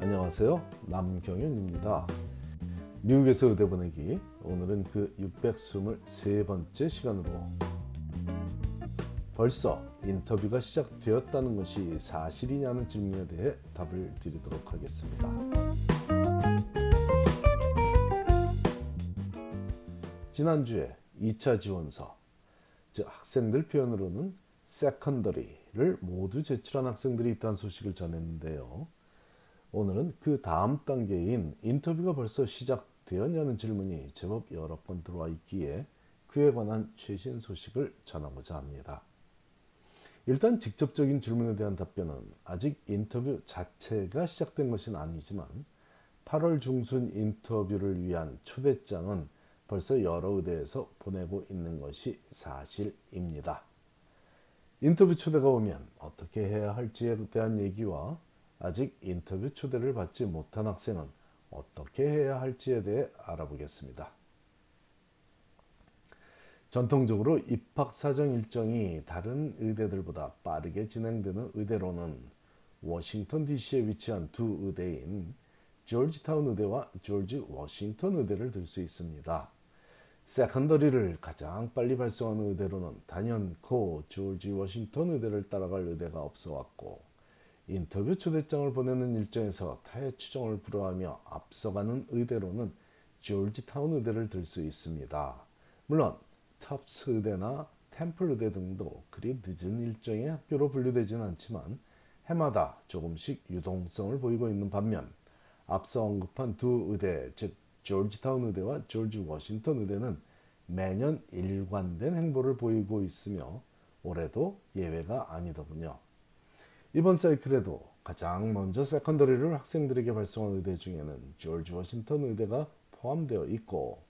안녕하세요. 남경윤입니다. 미국에서 의대 보내기 오늘은 그 623번째 시간으로 벌써 인터뷰가 시작되었다는 것이 사실이냐는 질문에 대해 답을 드리도록 하겠습니다. 지난주에 2차 지원서, 즉 학생들 표현으로는 세컨더리를 모두 제출한 학생들이 있다는 소식을 전했는데요. 오늘은 그 다음 단계인 인터뷰가 벌써 시작되었냐는 질문이 제법 여러 번 들어와 있기에 그에 관한 최신 소식을 전하고자 합니다. 일단 직접적인 질문에 대한 답변은 아직 인터뷰 자체가 시작된 것은 아니지만 8월 중순 인터뷰를 위한 초대장은 벌써 여러 의대에서 보내고 있는 것이 사실입니다. 인터뷰 초대가 오면 어떻게 해야 할지에 대한 얘기와 아직 인터뷰 초대를 받지 못한 학생은 어떻게 해야 할지에 대해 알아보겠습니다. 전통적으로 입학 사정 일정이 다른 의대들보다 빠르게 진행되는 의대로는 워싱턴 DC에 위치한 두 의대인 조지타운 의대와 조지 워싱턴 의대를 들 수 있습니다. secondary를 가장 빨리 발송하는 의대로는 단연코 조지 워싱턴 의대를 따라갈 의대가 없어 왔고 인터뷰 초대장을 보내는 일정에서 타의 추종을 불허하며 앞서가는 의대로는 조지타운 의대를 들 수 있습니다. 물론 터프츠 의대나 템플 의대 등도 그리 늦은 일정의 학교로 분류되지는 않지만 해마다 조금씩 유동성을 보이고 있는 반면 앞서 언급한 두 의대 즉 조지타운 의대와 조지 워싱턴 의대는 매년 일관된 행보를 보이고 있으며 올해도 예외가 아니더군요. 이번 사이클에도 가장 먼저 secondary를 학생들에게 발송한 의대 중에는 조지 워싱턴 의대가 포함되어 있고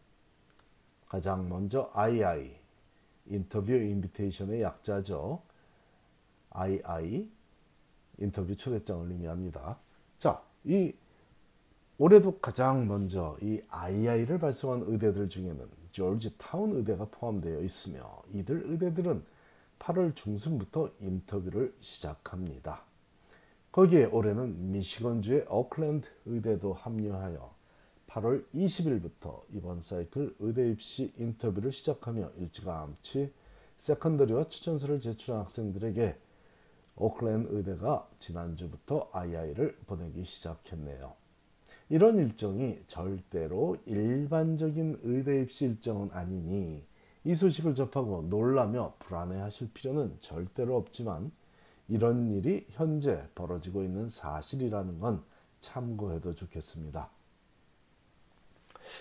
가장 먼저 II interview invitation의 약자죠. II 인터뷰 초대장을 의미합니다. 자, 이 올해도 가장 먼저 이 II를 발송한 의대들 중에는 조지 타운 의대가 포함되어 있으며 이들 의대들은 8월 중순부터 인터뷰를 시작합니다. 거기에 올해는 미시건주의 오클랜드 의대도 합류하여 8월 20일부터 이번 사이클 의대 입시 인터뷰를 시작하며 일찌감치 secondary와 추천서를 제출한 학생들에게 오클랜드 의대가 지난주부터 II를 보내기 시작했네요. 이런 일정이 절대로 일반적인 의대 입시 일정은 아니니 이 소식을 접하고 놀라며 불안해하실 필요는 절대로 없지만 이런 일이 현재 벌어지고 있는 사실이라는 건 참고해도 좋겠습니다.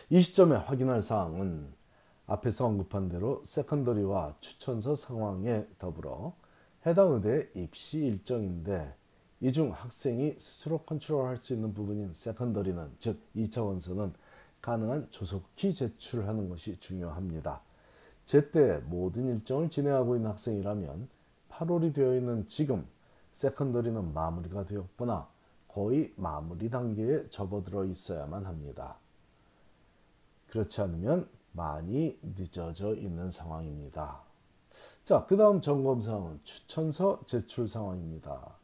이 시점에 확인할 사항은 앞에서 언급한 대로 secondary와 추천서 상황에 더불어 해당 의대 입시 일정인데 이 중 학생이 스스로 컨트롤할 수 있는 부분인 secondary는 즉 2차 원서는 가능한 조속히 제출하는 것이 중요합니다. 제때 모든 일정을 진행하고 있는 학생이라면 8월이 되어 있는 지금 secondary는 마무리가 되었거나 거의 마무리 단계에 접어들어 있어야만 합니다. 그렇지 않으면 많이 늦어져 있는 상황입니다. 자, 그 다음 점검 사항은 추천서 제출 상황입니다.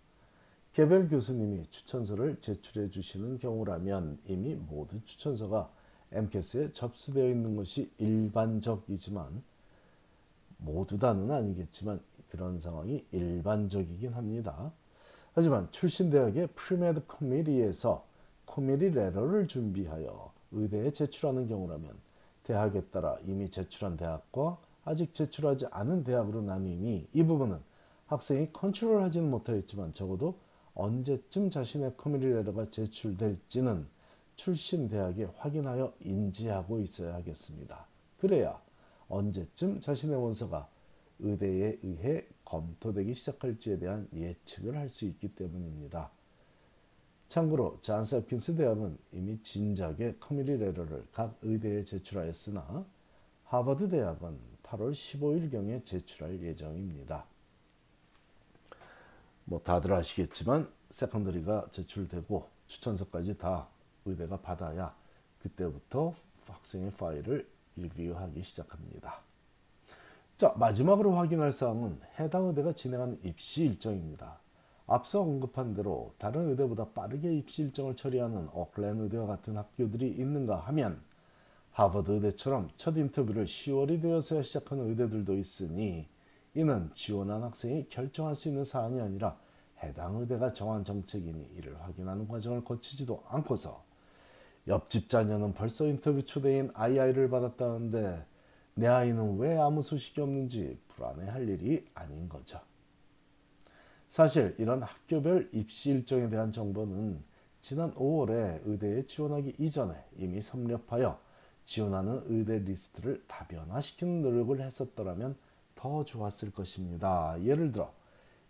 개별 교수님이 추천서를 제출해 주시는 경우라면 이미 모든 추천서가 MCAS에 접수되어 있는 것이 일반적이지만 모두 다는 아니겠지만 그런 상황이 일반적이긴 합니다. 하지만 출신 대학의 pre-med committee에서 committee letter를 준비하여 의대에 제출하는 경우라면 대학에 따라 이미 제출한 대학과 아직 제출하지 않은 대학으로 나뉘니 이 부분은 학생이 컨트롤하지는 못하였지만 적어도 언제쯤 자신의 committee letter가 제출될지는 출신 대학에 확인하여 인지하고 있어야 하겠습니다. 그래야 언제쯤 자신의 원서가 의대에 의해 검토되기 시작할지에 대한 예측을 할 수 있기 때문입니다. 참고로 잔스 홉킨스 대학은 이미 진작에 committee letter를 각 의대에 제출하였으나 하버드 대학은 8월 15일경에 제출할 예정입니다. 뭐 다들 아시겠지만 secondary가 제출되고 추천서까지 다 의대가 받아야 그때부터 학생의 파일을 리뷰하기 시작합니다. 자 마지막으로 확인할 사항은 해당 의대가 진행하는 입시 일정입니다. 앞서 언급한 대로 다른 의대보다 빠르게 입시 일정을 처리하는 오클랜 의대와 같은 학교들이 있는가 하면 하버드 의대처럼 첫 인터뷰를 10월이 되어서야 시작하는 의대들도 있으니 이는 지원한 학생이 결정할 수 있는 사안이 아니라 해당 의대가 정한 정책이니 이를 확인하는 과정을 거치지도 않고서 옆집 자녀는 벌써 인터뷰 초대인 아이아이를 받았다는데 내 아이는 왜 아무 소식이 없는지 불안해할 일이 아닌 거죠. 사실 이런 학교별 입시 일정에 대한 정보는 지난 5월에 의대에 지원하기 이전에 이미 섭렵하여 지원하는 의대 리스트를 다변화시키는 노력을 했었더라면 더 좋았을 것입니다. 예를 들어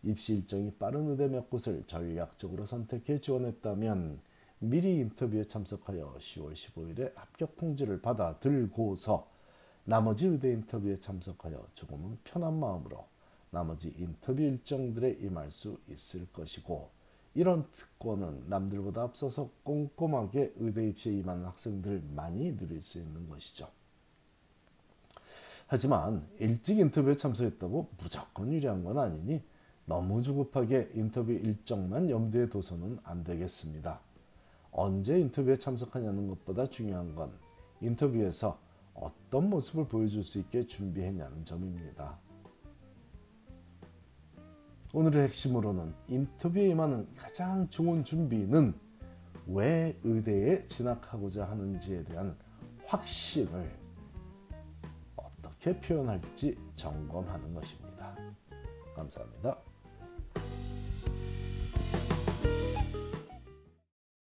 입시 일정이 빠른 의대 몇 곳을 전략적으로 선택해 지원했다면 미리 인터뷰에 참석하여 10월 15일에 합격 통지를 받아 들고서 나머지 의대 인터뷰에 참석하여 조금은 편한 마음으로 나머지 인터뷰 일정들에 임할 수 있을 것이고 이런 특권은 남들보다 앞서서 꼼꼼하게 의대 입시에 임하는 학생들만이 누릴 수 있는 것이죠. 하지만 일찍 인터뷰에 참석했다고 무조건 유리한 건 아니니 너무 조급하게 인터뷰 일정만 염두에 둬서는 안 되겠습니다. 언제 인터뷰에 참석하냐는 것보다 중요한 건 인터뷰에서 어떤 모습을 보여줄 수 있게 준비했냐는 점입니다. 오늘의 핵심으로는 인터뷰에 임하는 가장 좋은 준비는 왜 의대에 진학하고자 하는지에 대한 확신을 어떻게 표현할지 점검하는 것입니다. 감사합니다.